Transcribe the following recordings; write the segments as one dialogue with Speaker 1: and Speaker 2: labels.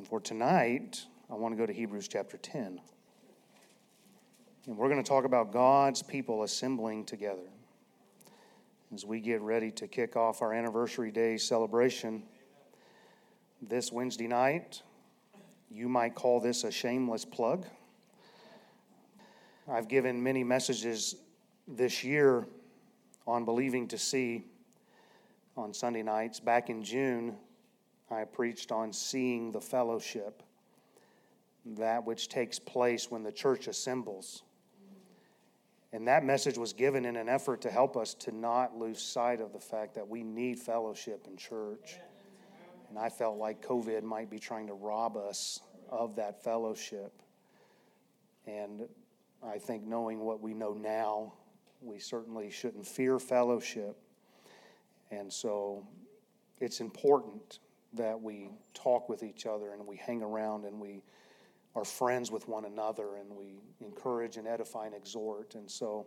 Speaker 1: And for tonight, I want to go to Hebrews chapter 10. And we're going to talk about God's people assembling together. As we get ready to kick off our anniversary day celebration this Wednesday night, you might call this a shameless plug. I've given many messages this year on believing to see on Sunday nights. Back in June, I preached on seeing the fellowship, that which takes place when the church assembles. And that message was given in an effort to help us to not lose sight of the fact that we need fellowship in church. And I felt like COVID might be trying to rob us of that fellowship. And I think knowing what we know now, we certainly shouldn't fear fellowship. And so it's important that we talk with each other and we hang around and we are friends with one another and we encourage and edify and exhort. And so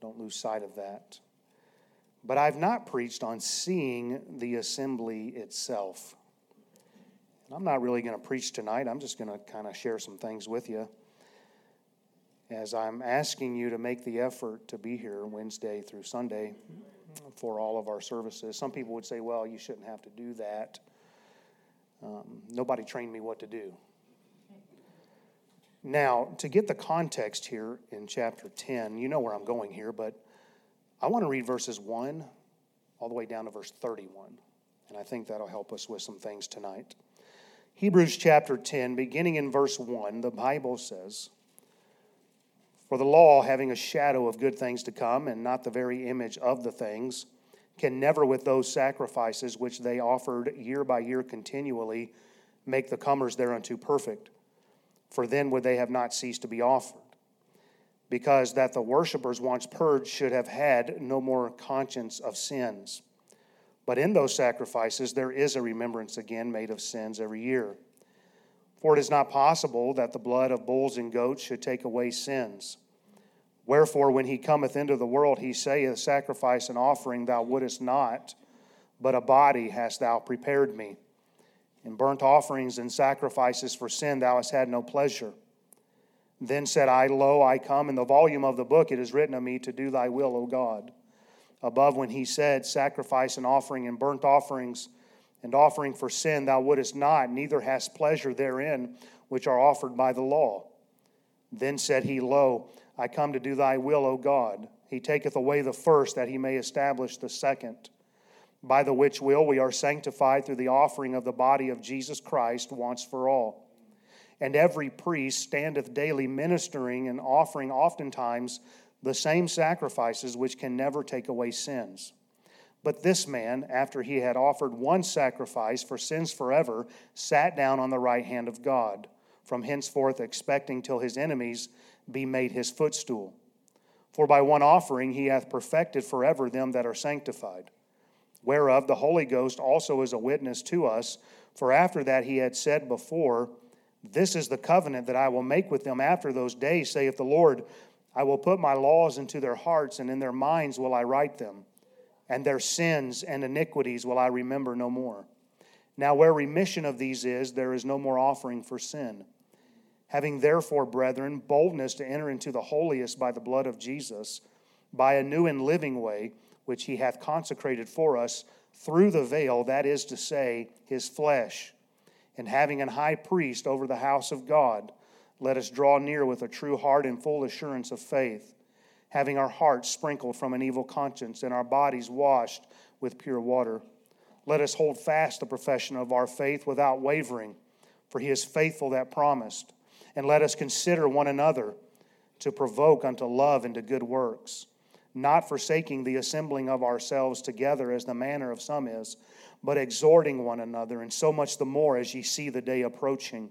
Speaker 1: don't lose sight of that. But I've not preached on seeing the assembly itself. And I'm not really going to preach tonight. I'm just going to kind of share some things with you as I'm asking you to make the effort to be here Wednesday through Sunday for all of our services. Some people would say, well, you shouldn't have to do that. Um, nobody trained me what to do. Now, to get the context here in chapter 10, you know where I'm going here, but I want to read verses 1 all the way down to verse 31. And I think that'll help us with some things tonight. Hebrews chapter 10, beginning in verse 1, the Bible says, For the law, having a shadow of good things to come, and not the very image of the things, can never, with those sacrifices which they offered year by year continually, make the comers thereunto perfect. For then would they have not ceased to be offered. Because that the worshippers once purged should have had no more conscience of sins. But in those sacrifices there is a remembrance again made of sins every year. For it is not possible that the blood of bulls and goats should take away sins. Wherefore, when he cometh into the world, he saith, Sacrifice and offering thou wouldest not, but a body hast thou prepared me. In burnt offerings and sacrifices for sin thou hast had no pleasure. Then said I, Lo, I come. In the volume of the book it is written of me to do thy will, O God. Above, when he said, Sacrifice and offering and burnt offerings and offering for sin thou wouldest not, neither hast pleasure therein, which are offered by the law. Then said he, Lo, I come to do thy will, O God. He taketh away the first, that he may establish the second. By the which will we are sanctified through the offering of the body of Jesus Christ once for all. And every priest standeth daily ministering and offering oftentimes the same sacrifices which can never take away sins. But this man, after he had offered one sacrifice for sins forever, sat down on the right hand of God, from henceforth expecting till his enemies be made his footstool. For by one offering he hath perfected forever them that are sanctified. Whereof the Holy Ghost also is a witness to us. For after that he had said before, This is the covenant that I will make with them after those days, saith the Lord. I will put my laws into their hearts, and in their minds will I write them. And their sins and iniquities will I remember no more. Now, where remission of these is, there is no more offering for sin. Having therefore, brethren, boldness to enter into the holiest by the blood of Jesus, by a new and living way, which he hath consecrated for us through the veil, that is to say, his flesh. And having an high priest over the house of God, let us draw near with a true heart and full assurance of faith, having our hearts sprinkled from an evil conscience and our bodies washed with pure water. Let us hold fast the profession of our faith without wavering, for he is faithful that promised. And let us consider one another to provoke unto love and to good works, not forsaking the assembling of ourselves together as the manner of some is, but exhorting one another, and so much the more as ye see the day approaching.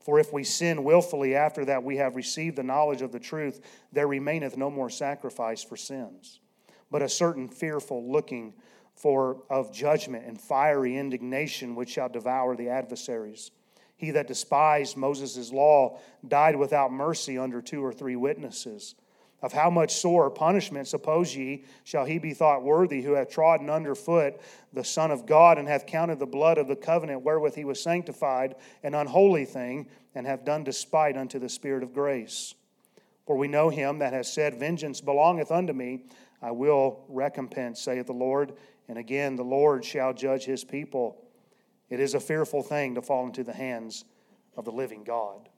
Speaker 1: For if we sin wilfully after that we have received the knowledge of the truth, there remaineth no more sacrifice for sins, but a certain fearful looking for of judgment and fiery indignation which shall devour the adversaries. He that despised Moses' law died without mercy under two or three witnesses. Of how much sore punishment, suppose ye, shall he be thought worthy who hath trodden under foot the Son of God, and hath counted the blood of the covenant wherewith he was sanctified an unholy thing, and hath done despite unto the Spirit of grace? For we know him that has said, Vengeance belongeth unto me, I will recompense, saith the Lord. And again, the Lord shall judge his people. It is a fearful thing to fall into the hands of the living God.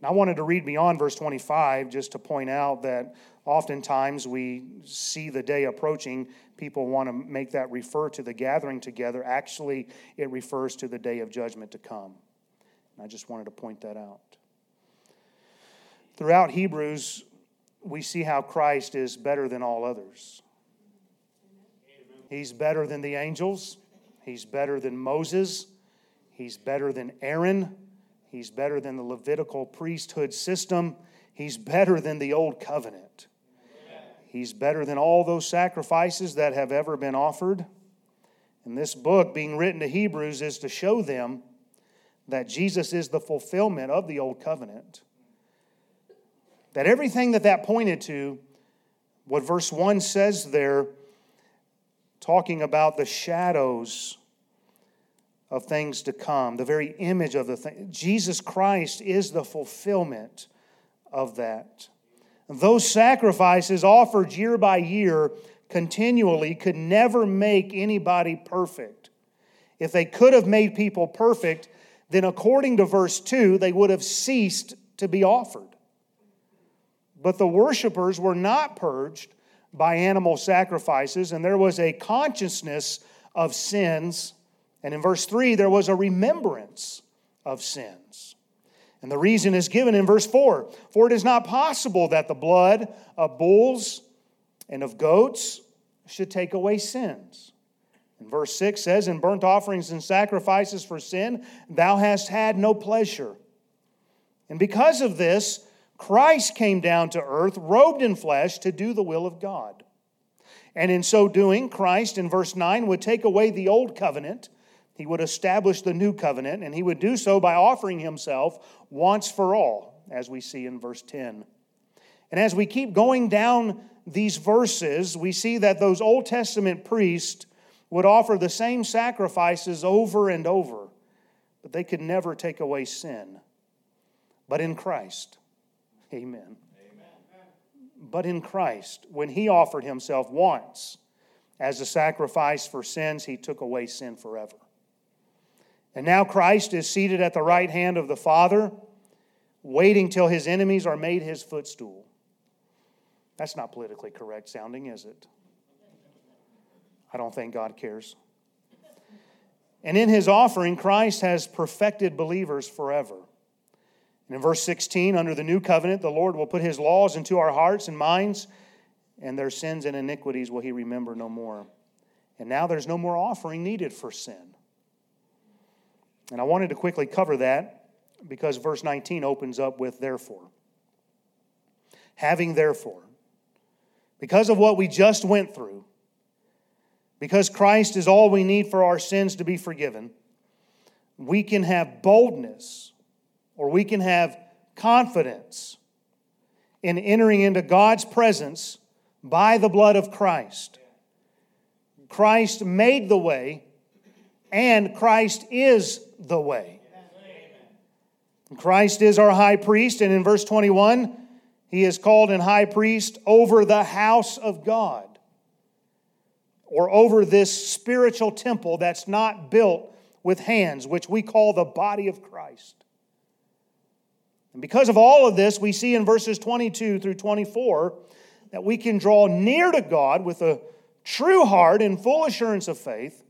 Speaker 1: And I wanted to read beyond verse 25 just to point out that oftentimes we see the day approaching. People want to make that refer to the gathering together. Actually, it refers to the day of judgment to come. And I just wanted to point that out. Throughout Hebrews, we see how Christ is better than all others. He's better than the angels. He's better than Moses. He's better than Aaron. He's better than the Levitical priesthood system. He's better than the old covenant. He's better than all those sacrifices that have ever been offered. And this book, being written to Hebrews, is to show them that Jesus is the fulfillment of the old covenant. That everything that that pointed to, what verse 1 says there, talking about the shadows of things to come, the very image of the thing. Jesus Christ is the fulfillment of that. Those sacrifices offered year by year continually could never make anybody perfect. If they could have made people perfect, then according to verse 2, they would have ceased to be offered. But the worshipers were not purged by animal sacrifices, and there was a consciousness of sins and in verse 3, there was a remembrance of sins. And the reason is given in verse 4 For it is not possible that the blood of bulls and of goats should take away sins. And verse 6 says, In burnt offerings and sacrifices for sin, thou hast had no pleasure. And because of this, Christ came down to earth, robed in flesh, to do the will of God. And in so doing, Christ, in verse 9, would take away the old covenant he would establish the new covenant, and he would do so by offering himself once for all, as we see in verse 10. And as we keep going down these verses, we see that those Old Testament priests would offer the same sacrifices over and over, but they could never take away sin. But in Christ, amen. amen. But in Christ, when he offered himself once as a sacrifice for sins, he took away sin forever. And now Christ is seated at the right hand of the Father, waiting till his enemies are made his footstool. That's not politically correct sounding, is it? I don't think God cares. And in his offering, Christ has perfected believers forever. And in verse 16, under the new covenant, the Lord will put his laws into our hearts and minds, and their sins and iniquities will he remember no more. And now there's no more offering needed for sin. And I wanted to quickly cover that because verse 19 opens up with therefore. Having therefore, because of what we just went through, because Christ is all we need for our sins to be forgiven, we can have boldness or we can have confidence in entering into God's presence by the blood of Christ. Christ made the way, and Christ is the way. Christ is our high priest, and in verse 21, he is called in high priest over the house of God, or over this spiritual temple that's not built with hands, which we call the body of Christ. And because of all of this, we see in verses 22 through 24 that we can draw near to God with a true heart and full assurance of faith.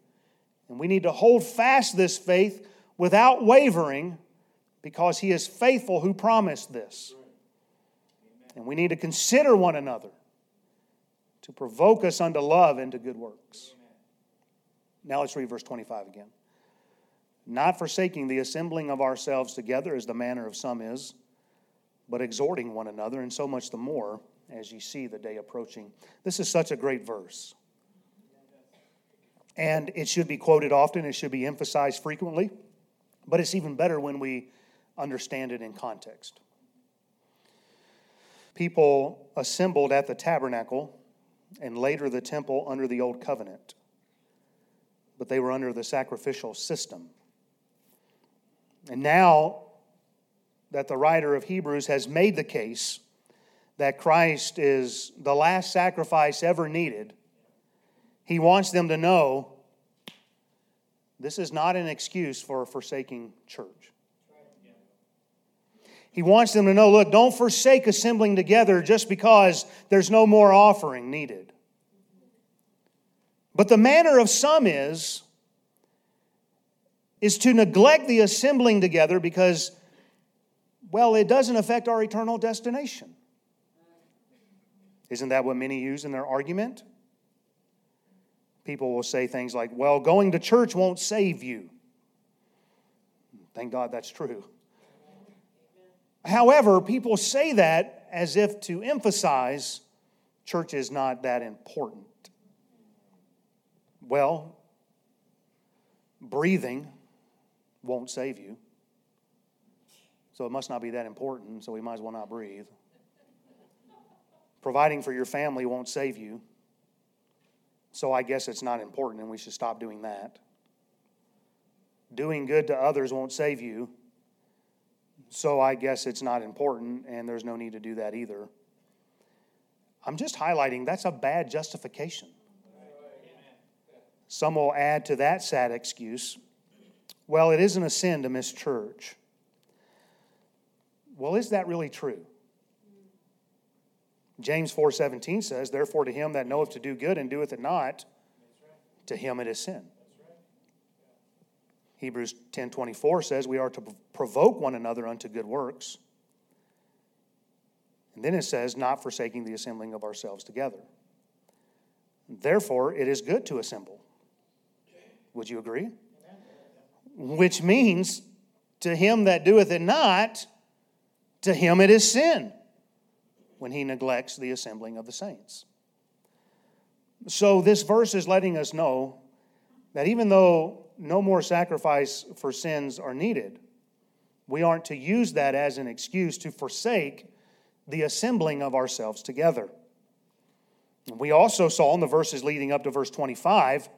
Speaker 1: And we need to hold fast this faith without wavering because he is faithful who promised this. And we need to consider one another to provoke us unto love and to good works. Now let's read verse 25 again. Not forsaking the assembling of ourselves together as the manner of some is, but exhorting one another, and so much the more as ye see the day approaching. This is such a great verse. And it should be quoted often, it should be emphasized frequently. But it's even better when we understand it in context. people assembled at the tabernacle and later the temple under the old covenant, but they were under the sacrificial system. And now that the writer of Hebrews has made the case that Christ is the last sacrifice ever needed, he wants them to know this is not an excuse for forsaking church. He wants them to know look, don't forsake assembling together just because there's no more offering needed. But the manner of some is is to neglect the assembling together because well, it doesn't affect our eternal destination. Isn't that what many use in their argument? People will say things like, well, going to church won't save you. Thank God that's true. However, people say that as if to emphasize church is not that important. Well, breathing won't save you. So it must not be that important, so we might as well not breathe. Providing for your family won't save you. So I guess it's not important and we should stop doing that. Doing good to others won't save you. So I guess it's not important and there's no need to do that either. I'm just highlighting that's a bad justification. Some will add to that sad excuse well, it isn't a sin to miss church. Well, is that really true? James 4:17 says, "Therefore to him that knoweth to do good and doeth it not, to him it is sin." Hebrews 10:24 says we are to provoke one another unto good works. And then it says, not forsaking the assembling of ourselves together. Therefore, it is good to assemble. Would you agree? Which means, to him that doeth it not, to him it is sin when he neglects the assembling of the saints. So, this verse is letting us know that even though no more sacrifice for sins are needed, we aren't to use that as an excuse to forsake the assembling of ourselves together. We also saw in the verses leading up to verse 25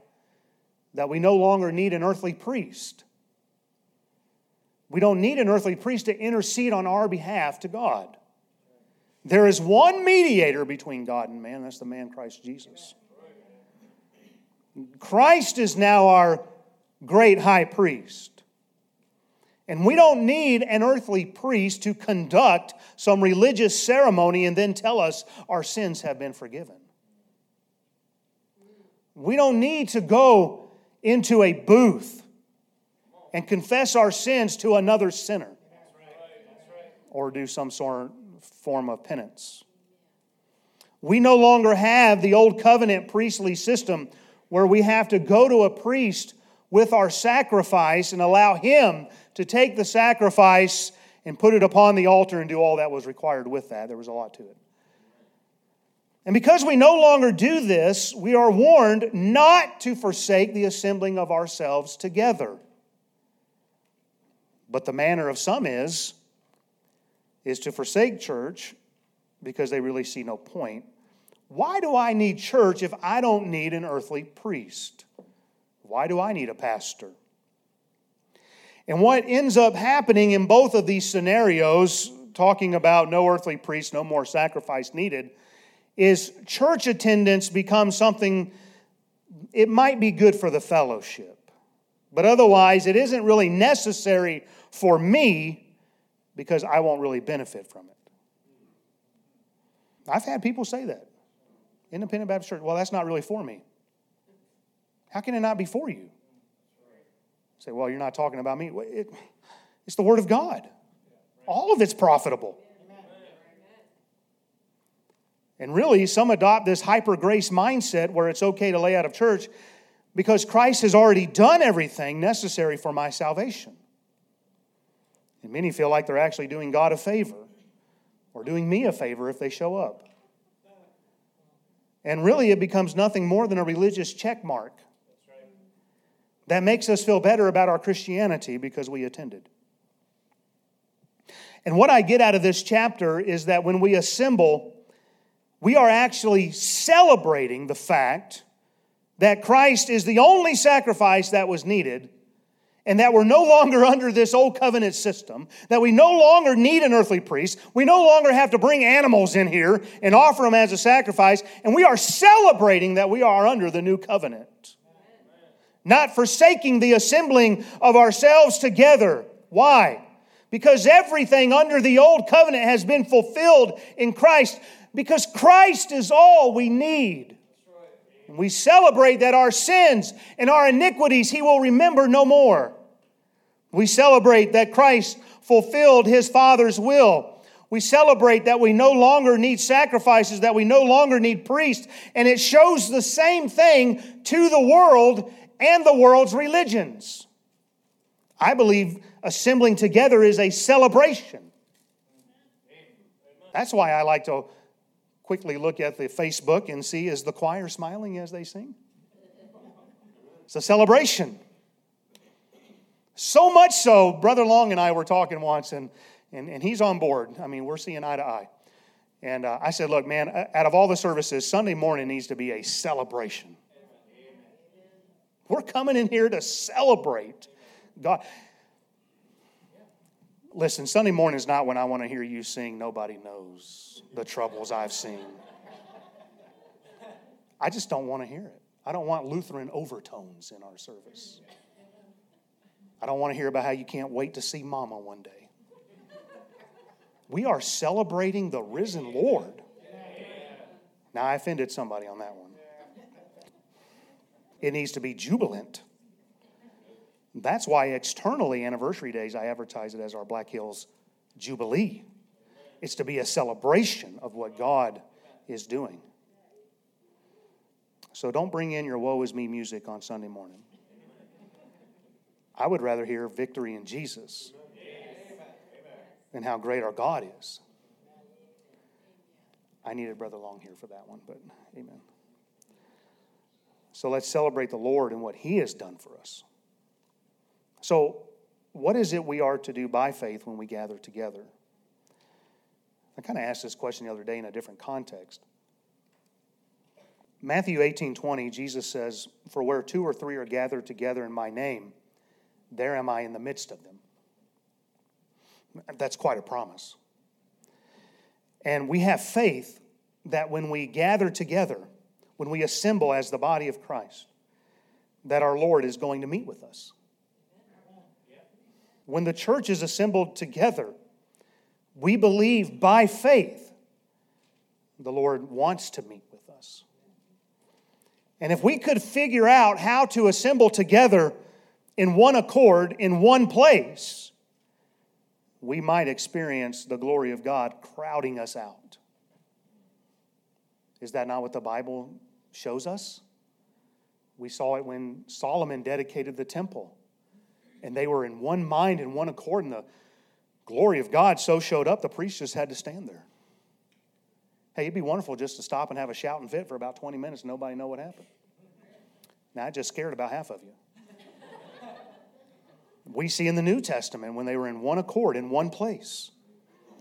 Speaker 1: that we no longer need an earthly priest. We don't need an earthly priest to intercede on our behalf to God. There is one mediator between God and man, that's the man Christ Jesus. Christ is now our great high priest. And we don't need an earthly priest to conduct some religious ceremony and then tell us our sins have been forgiven. We don't need to go into a booth and confess our sins to another sinner or do some sort of form of penance. We no longer have the old covenant priestly system where we have to go to a priest with our sacrifice and allow him to take the sacrifice and put it upon the altar and do all that was required with that. There was a lot to it. And because we no longer do this, we are warned not to forsake the assembling of ourselves together. But the manner of some is is to forsake church because they really see no point. Why do I need church if I don't need an earthly priest? Why do I need a pastor? And what ends up happening in both of these scenarios, talking about no earthly priest, no more sacrifice needed, is church attendance becomes something, it might be good for the fellowship, but otherwise it isn't really necessary for me because I won't really benefit from it. I've had people say that. Independent Baptist Church, well, that's not really for me. How can it not be for you? Say, well, you're not talking about me. It, it's the Word of God. All of it's profitable. And really, some adopt this hyper grace mindset where it's okay to lay out of church because Christ has already done everything necessary for my salvation. And many feel like they're actually doing God a favor or doing me a favor if they show up. And really, it becomes nothing more than a religious check mark that makes us feel better about our Christianity because we attended. And what I get out of this chapter is that when we assemble, we are actually celebrating the fact that Christ is the only sacrifice that was needed and that we're no longer under this old covenant system, that we no longer need an earthly priest, we no longer have to bring animals in here and offer them as a sacrifice, and we are celebrating that we are under the new covenant. Not forsaking the assembling of ourselves together. Why? Because everything under the old covenant has been fulfilled in Christ, because Christ is all we need. We celebrate that our sins and our iniquities he will remember no more. We celebrate that Christ fulfilled his Father's will. We celebrate that we no longer need sacrifices, that we no longer need priests, and it shows the same thing to the world and the world's religions. I believe assembling together is a celebration. That's why I like to quickly look at the Facebook and see is the choir smiling as they sing? It's a celebration. So much so, Brother Long and I were talking once, and, and, and he's on board. I mean, we're seeing eye to eye. And uh, I said, Look, man, out of all the services, Sunday morning needs to be a celebration. We're coming in here to celebrate God. Listen, Sunday morning is not when I want to hear you sing, Nobody Knows the Troubles I've Seen. I just don't want to hear it. I don't want Lutheran overtones in our service. I don't want to hear about how you can't wait to see mama one day. We are celebrating the risen Lord. Now, I offended somebody on that one. It needs to be jubilant. That's why externally, anniversary days, I advertise it as our Black Hills Jubilee. It's to be a celebration of what God is doing. So don't bring in your woe is me music on Sunday morning. I would rather hear victory in Jesus and how great our God is. I needed Brother Long here for that one, but amen. So let's celebrate the Lord and what He has done for us. So, what is it we are to do by faith when we gather together? I kind of asked this question the other day in a different context. Matthew 18 20, Jesus says, For where two or three are gathered together in my name, there am I in the midst of them. That's quite a promise. And we have faith that when we gather together, when we assemble as the body of Christ, that our Lord is going to meet with us. When the church is assembled together, we believe by faith the Lord wants to meet with us. And if we could figure out how to assemble together in one accord, in one place, we might experience the glory of God crowding us out. Is that not what the Bible shows us? We saw it when Solomon dedicated the temple and they were in one mind and one accord, and the glory of God so showed up, the priest just had to stand there. Hey, it'd be wonderful just to stop and have a shout and fit for about 20 minutes and nobody know what happened. Now, I just scared about half of you. we see in the New Testament when they were in one accord, in one place,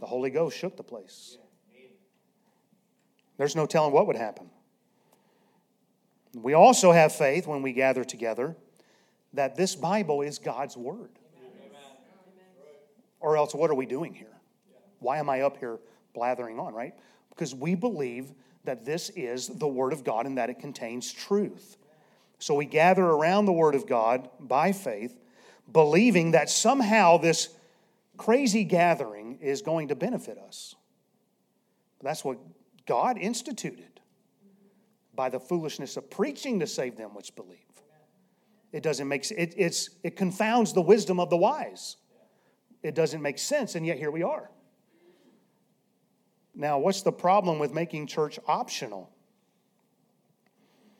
Speaker 1: the Holy Ghost shook the place. There's no telling what would happen. We also have faith when we gather together that this Bible is God's Word. Or else, what are we doing here? Why am I up here blathering on, right? Because we believe that this is the Word of God and that it contains truth. So we gather around the Word of God by faith, believing that somehow this crazy gathering is going to benefit us. That's what God instituted by the foolishness of preaching to save them which believe. It doesn't make it, it's, it confounds the wisdom of the wise. It doesn't make sense, and yet here we are. Now, what's the problem with making church optional?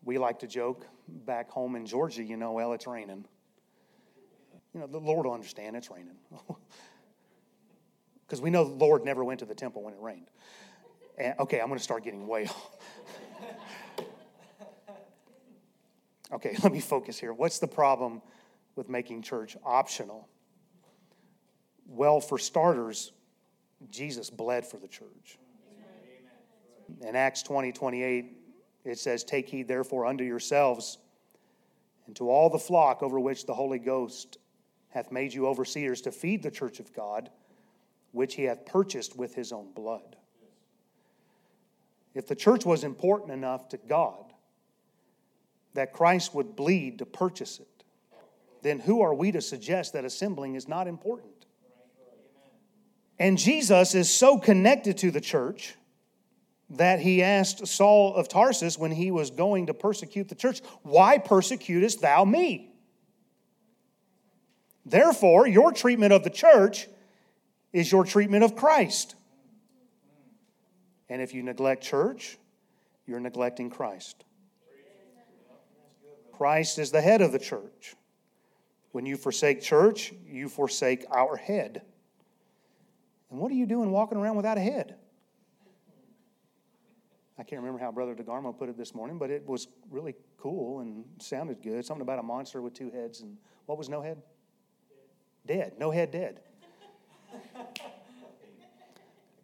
Speaker 1: We like to joke back home in Georgia, you know, well, it's raining. You know, the Lord will understand it's raining. Because we know the Lord never went to the temple when it rained. And, okay, I'm going to start getting way off. Okay, let me focus here. What's the problem with making church optional? Well, for starters, Jesus bled for the church. In Acts 20 28, it says, Take heed therefore unto yourselves and to all the flock over which the Holy Ghost hath made you overseers to feed the church of God, which he hath purchased with his own blood. If the church was important enough to God that Christ would bleed to purchase it, then who are we to suggest that assembling is not important? And Jesus is so connected to the church that he asked Saul of Tarsus when he was going to persecute the church, Why persecutest thou me? Therefore, your treatment of the church is your treatment of Christ. And if you neglect church, you're neglecting Christ. Christ is the head of the church. When you forsake church, you forsake our head. And what are you doing walking around without a head? I can't remember how Brother DeGarmo put it this morning, but it was really cool and sounded good. Something about a monster with two heads. And what was no head? Dead. No head, dead.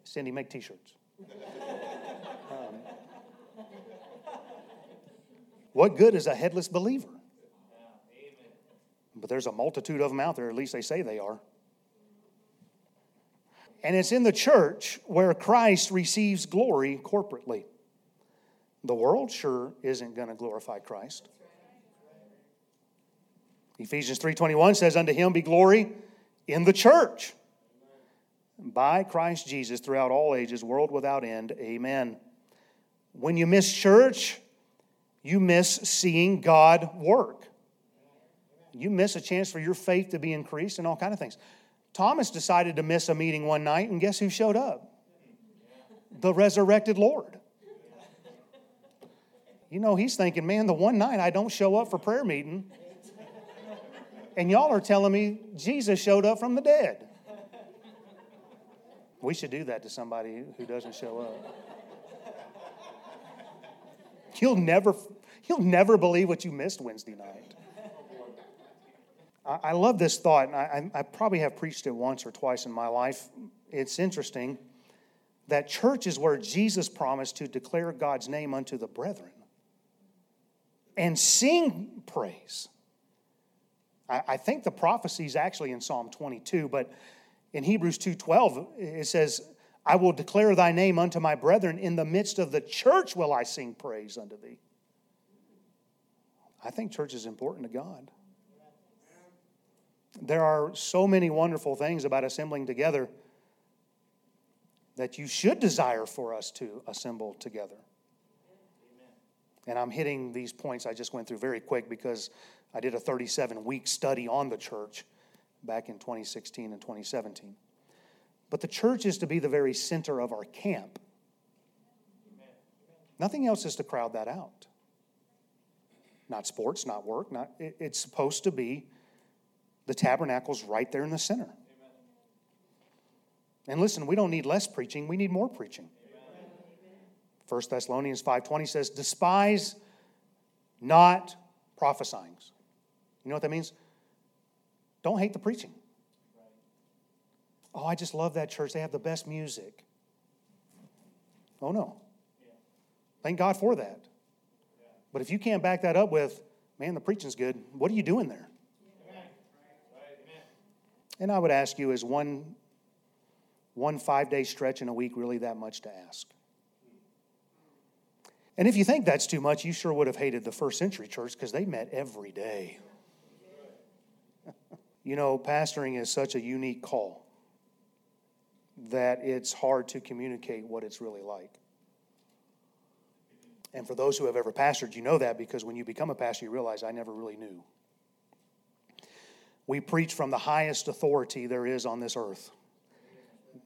Speaker 1: Cindy, make t shirts. What good is a headless believer? But there's a multitude of them out there, at least they say they are. And it's in the church where Christ receives glory corporately. The world sure isn't going to glorify Christ. Ephesians 3:21 says unto him be glory in the church by Christ Jesus throughout all ages world without end. Amen. When you miss church, you miss seeing God work. You miss a chance for your faith to be increased and all kind of things. Thomas decided to miss a meeting one night and guess who showed up? The resurrected Lord. You know, he's thinking, man, the one night I don't show up for prayer meeting, and y'all are telling me Jesus showed up from the dead. We should do that to somebody who doesn't show up. You'll never, you'll never believe what you missed Wednesday night. I, I love this thought, and I, I probably have preached it once or twice in my life. It's interesting that church is where Jesus promised to declare God's name unto the brethren and sing praise. I, I think the prophecy is actually in Psalm 22, but in Hebrews 2:12 it says, "I will declare thy name unto my brethren in the midst of the church will I sing praise unto thee." I think church is important to God. There are so many wonderful things about assembling together that you should desire for us to assemble together. And I'm hitting these points I just went through very quick because I did a 37 week study on the church back in 2016 and 2017. But the church is to be the very center of our camp. Nothing else is to crowd that out. Not sports, not work, not it, it's supposed to be the tabernacle's right there in the center. And listen, we don't need less preaching, we need more preaching. 1 Thessalonians 5:20 says, "Despise not prophesying." You know what that means? Don't hate the preaching. Oh, I just love that church. They have the best music. Oh no. Thank God for that. But if you can't back that up with, man, the preaching's good, what are you doing there? And I would ask you, is one, one five day stretch in a week really that much to ask? And if you think that's too much, you sure would have hated the first century church because they met every day. you know, pastoring is such a unique call that it's hard to communicate what it's really like. And for those who have ever pastored, you know that because when you become a pastor, you realize I never really knew. We preach from the highest authority there is on this earth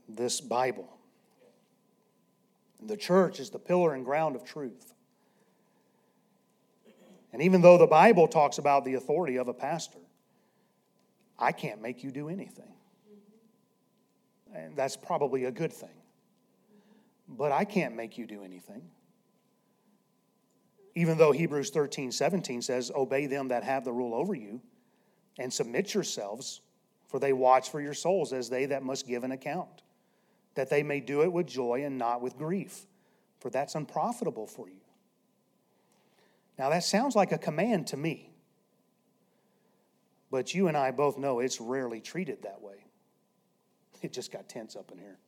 Speaker 1: this Bible. The church is the pillar and ground of truth. And even though the Bible talks about the authority of a pastor, I can't make you do anything. That's probably a good thing. But I can't make you do anything. Even though Hebrews 13, 17 says, Obey them that have the rule over you, and submit yourselves, for they watch for your souls as they that must give an account. that they may do it with joy and not with grief, for that's unprofitable for you. Now, that sounds like a command to me, but you and I both know it's rarely treated that way. It just got tense up in here.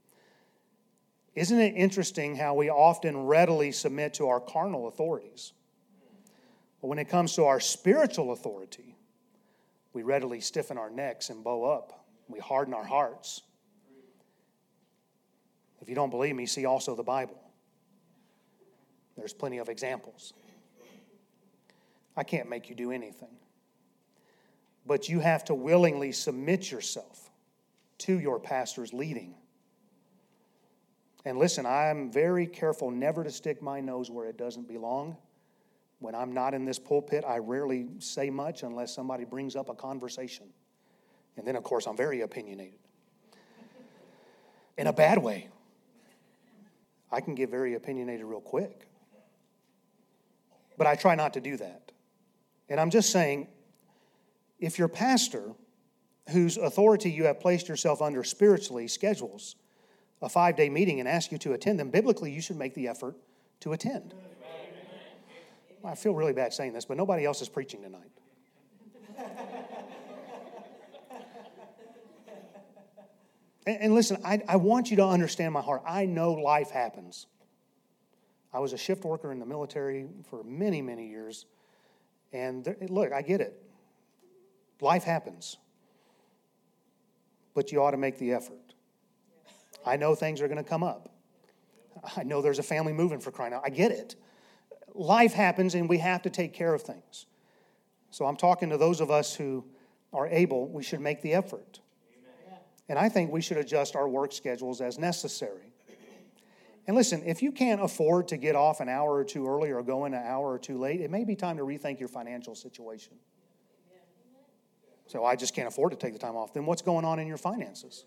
Speaker 1: Isn't it interesting how we often readily submit to our carnal authorities? But when it comes to our spiritual authority, we readily stiffen our necks and bow up. We harden our hearts. If you don't believe me, see also the Bible. There's plenty of examples. I can't make you do anything. But you have to willingly submit yourself to your pastor's leading. And listen, I'm very careful never to stick my nose where it doesn't belong. When I'm not in this pulpit, I rarely say much unless somebody brings up a conversation. And then, of course, I'm very opinionated. In a bad way. I can get very opinionated real quick. But I try not to do that. And I'm just saying, if your pastor, whose authority you have placed yourself under spiritually, schedules a five day meeting and ask you to attend them, biblically, you should make the effort to attend. I feel really bad saying this, but nobody else is preaching tonight. and, and, listen, I, I want you to understand my heart. I know life happens. I was a shift worker in the military for many, many years. And there, look, I get it. Life happens. But you ought to make the effort. I know things are going to come up. I know there's a family moving for crying out. I get it life happens and we have to take care of things. So I'm talking to those of us who are able, we should make the effort. And I think we should adjust our work schedules as necessary. And listen, if you can't afford to get off an hour or two early or go in an hour or two late, it may be time to rethink your financial situation. So I just can't afford to take the time off. Then what's going on in your finances?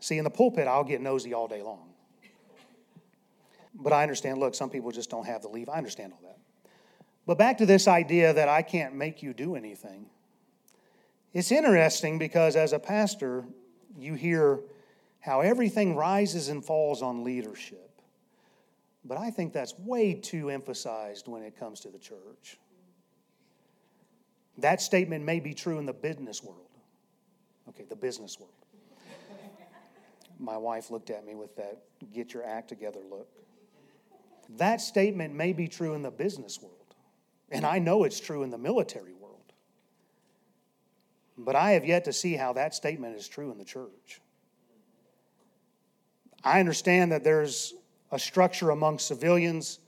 Speaker 1: See, in the pulpit, I'll get nosy all day long. But I understand, look, some people just don't have the leave. I understand all that. But back to this idea that I can't make you do anything. It's interesting because as a pastor, you hear how everything rises and falls on leadership. But I think that's way too emphasized when it comes to the church. That statement may be true in the business world. Okay, the business world. My wife looked at me with that get your act together look. That statement may be true in the business world, and I know it's true in the military world. But I have yet to see how that statement is true in the church. I understand that there's a structure among civilians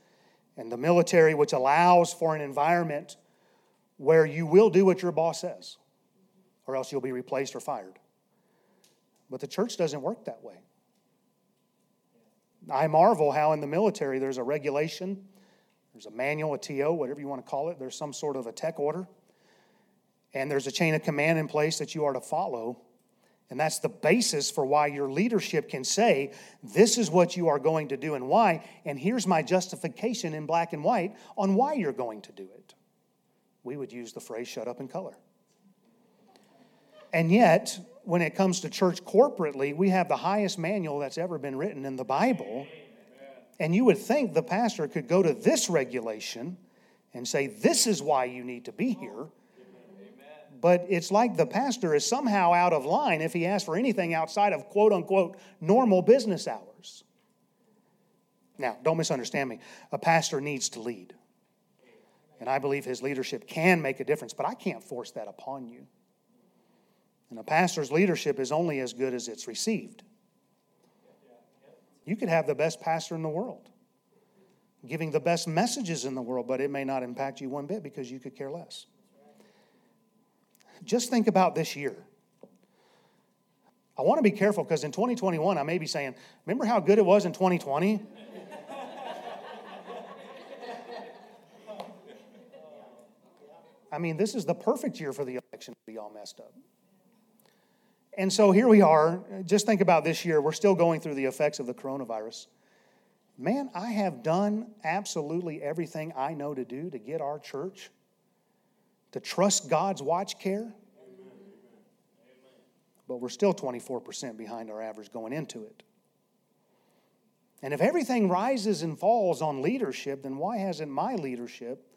Speaker 1: and the military which allows for an environment where you will do what your boss says, or else you'll be replaced or fired. But the church doesn't work that way. I marvel how in the military there's a regulation, there's a manual, a TO, whatever you want to call it, there's some sort of a tech order, and there's a chain of command in place that you are to follow. And that's the basis for why your leadership can say, This is what you are going to do and why. And here's my justification in black and white on why you're going to do it. We would use the phrase shut up and color. And yet, when it comes to church corporately, we have the highest manual that's ever been written in the Bible. And you would think the pastor could go to this regulation and say, This is why you need to be here. But it's like the pastor is somehow out of line if he asks for anything outside of quote unquote normal business hours. Now, don't misunderstand me. A pastor needs to lead. And I believe his leadership can make a difference, but I can't force that upon you. And a pastor's leadership is only as good as it's received. You could have the best pastor in the world, giving the best messages in the world, but it may not impact you one bit because you could care less. Just think about this year. I want to be careful because in 2021, I may be saying, Remember how good it was in 2020? I mean, this is the perfect year for the election to be all messed up. And so here we are. Just think about this year. We're still going through the effects of the coronavirus. Man, I have done absolutely everything I know to do to get our church to trust God's watch care. but we're still 24% behind our average going into it. And if everything rises and falls on leadership, then why hasn't my leadership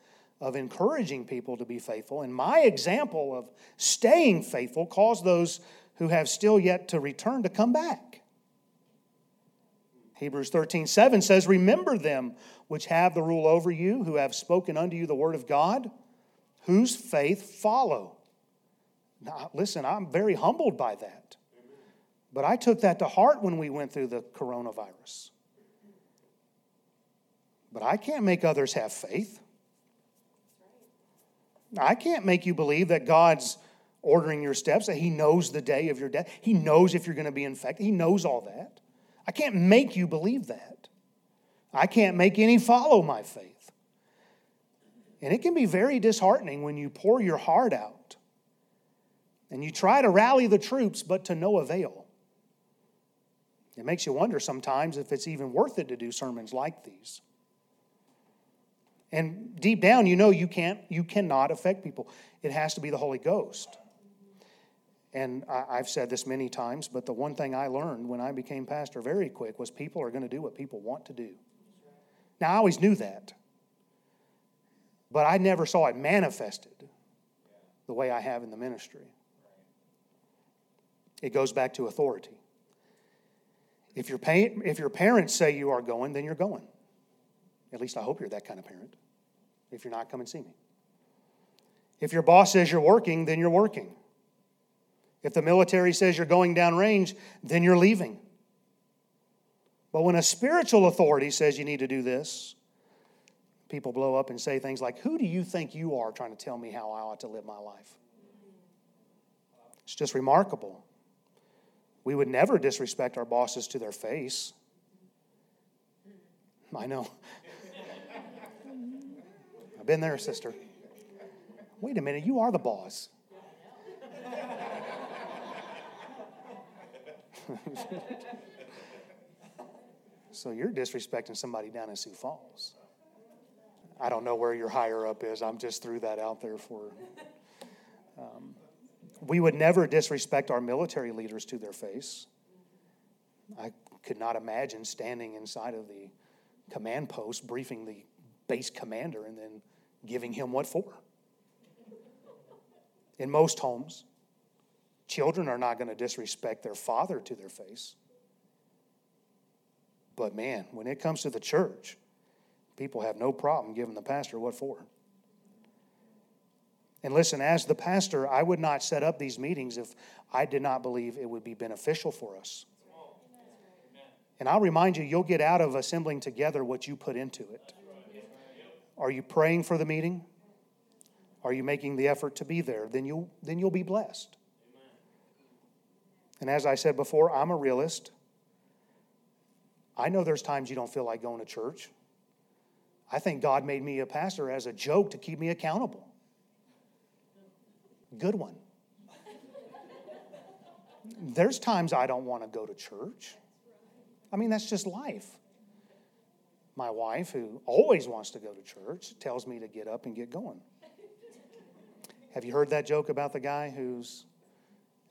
Speaker 1: of encouraging people to be faithful and my example of staying faithful caused those who have still yet to return to come back? Hebrews 13, 7 says, Remember them which have the rule over you, who have spoken unto you the word of God, whose faith follow. Now, listen, I'm very humbled by that. But I took that to heart when we went through the coronavirus. But I can't make others have faith. I can't make you believe that God's ordering your steps, that He knows the day of your death. He knows if you're going to be infected. He knows all that. I can't make you believe that. I can't make any follow my faith. And it can be very disheartening when you pour your heart out and you try to rally the troops, but to no avail. It makes you wonder sometimes if it's even worth it to do sermons like these. And deep down, you know you can't, you cannot affect people. It has to be the Holy Ghost. And I, have said this many times, but the one thing I learned when I became pastor very quick was people are going to do what people want to do. Now, I always knew that, but I never saw it manifested the way I have in the ministry. It goes back to authority. If pay, if your parents say you are going, then you're going. At least I hope you're that kind of parent. If you're not, come and see me. If your boss says you're working, then you're working. If the military says you're going down range, then you're leaving. But when a spiritual authority says you need to do this, people blow up and say things like, Who do you think you are trying to tell me how I ought to live my life? It's just remarkable. We would never disrespect our bosses to their face. I know. I've been there, sister. Wait a minute, you are the boss. so you're disrespecting somebody down in Sioux Falls. I don't know where your higher up is. I'm just threw that out there for. Um, we would never disrespect our military leaders to their face. I could not imagine standing inside of the command post briefing the base commander and then giving him what for? In most homes, children are not going to disrespect their father to their face. But man, when it comes to the church, people have no problem giving the pastor what for. And listen, as the pastor, I would not set up these meetings if I did not believe it would be beneficial for us. And I'll remind you, you'll get out of assembling together what you put into it. Are you praying for the meeting? Are you making the effort to be there? Then you'll, then you'll be blessed. And as I said before, I'm a realist. I know there's times you don't feel like going to church. I think God made me a pastor as a joke to keep me accountable. Good one. There's times I don't want to go to church. I mean, that's just life. My wife, who always wants to go to church, tells me to get up and get going. Have you heard that joke about the guy who's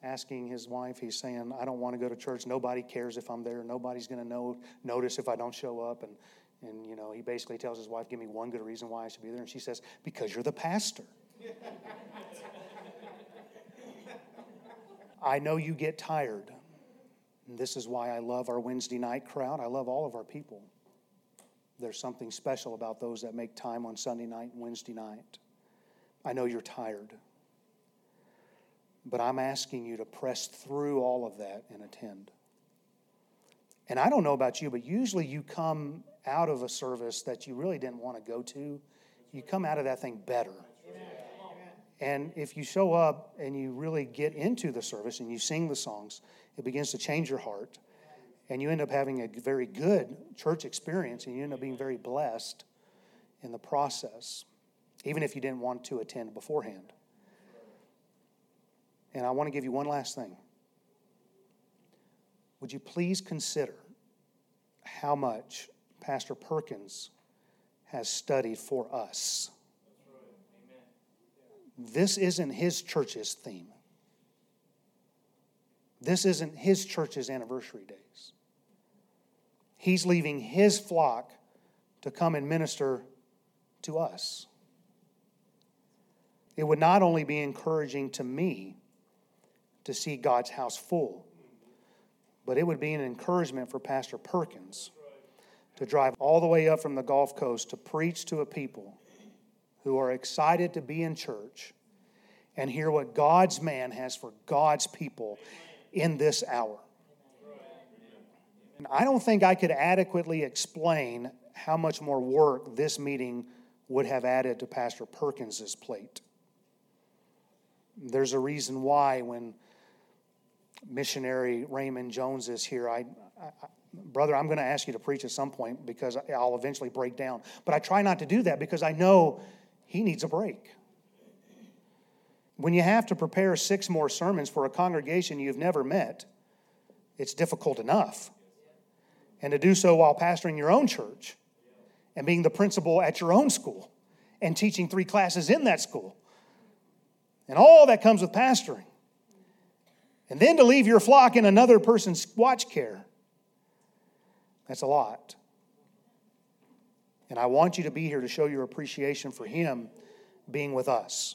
Speaker 1: asking his wife? He's saying, I don't want to go to church. Nobody cares if I'm there. Nobody's going to know, notice if I don't show up. And, and, you know, he basically tells his wife, Give me one good reason why I should be there. And she says, Because you're the pastor. I know you get tired. And this is why I love our Wednesday night crowd. I love all of our people. There's something special about those that make time on Sunday night and Wednesday night. I know you're tired. But I'm asking you to press through all of that and attend. And I don't know about you, but usually you come out of a service that you really didn't want to go to, you come out of that thing better. And if you show up and you really get into the service and you sing the songs, it begins to change your heart and you end up having a very good church experience and you end up being very blessed in the process, even if you didn't want to attend beforehand. And I want to give you one last thing. Would you please consider how much Pastor Perkins has studied for us? This isn't his church's theme. This isn't his church's anniversary days. He's leaving his flock to come and minister to us. It would not only be encouraging to me to see God's house full, but it would be an encouragement for Pastor Perkins to drive all the way up from the Gulf Coast to preach to a people who are excited to be in church and hear what God's man has for God's people in this hour. And I don't think I could adequately explain how much more work this meeting would have added to Pastor Perkins's plate. There's a reason why when missionary Raymond Jones is here, I, I brother, I'm going to ask you to preach at some point because I'll eventually break down. But I try not to do that because I know he needs a break. When you have to prepare six more sermons for a congregation you've never met, it's difficult enough. And to do so while pastoring your own church and being the principal at your own school and teaching three classes in that school and all that comes with pastoring. And then to leave your flock in another person's watch care. That's a lot. And I want you to be here to show your appreciation for Him being with us.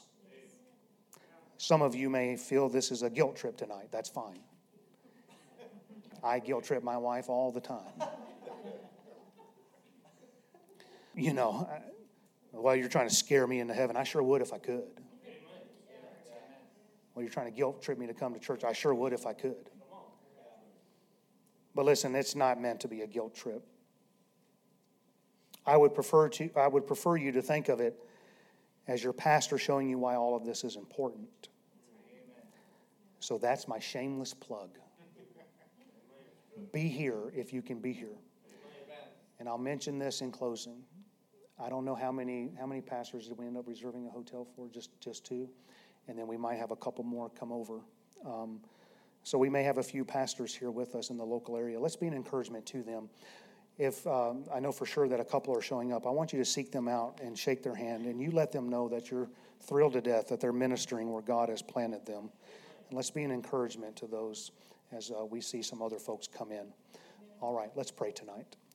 Speaker 1: Some of you may feel this is a guilt trip tonight. That's fine. I guilt trip my wife all the time. You know, while you're trying to scare me into heaven, I sure would if I could. Well, you're trying to guilt trip me to come to church. I sure would if I could. But listen, it's not meant to be a guilt trip. I would prefer to I would prefer you to think of it as your pastor showing you why all of this is important. So that's my shameless plug. Be here if you can be here. And I'll mention this in closing. I don't know how many how many pastors did we end up reserving a hotel for? Just just two and then we might have a couple more come over. Um, so we may have a few pastors here with us in the local area. Let's be an encouragement to them. If um, I know for sure that a couple are showing up, I want you to seek them out and shake their hand, and you let them know that you're thrilled to death that they're ministering where God has planted them. And let's be an encouragement to those as uh, we see some other folks come in. All right, let's pray tonight.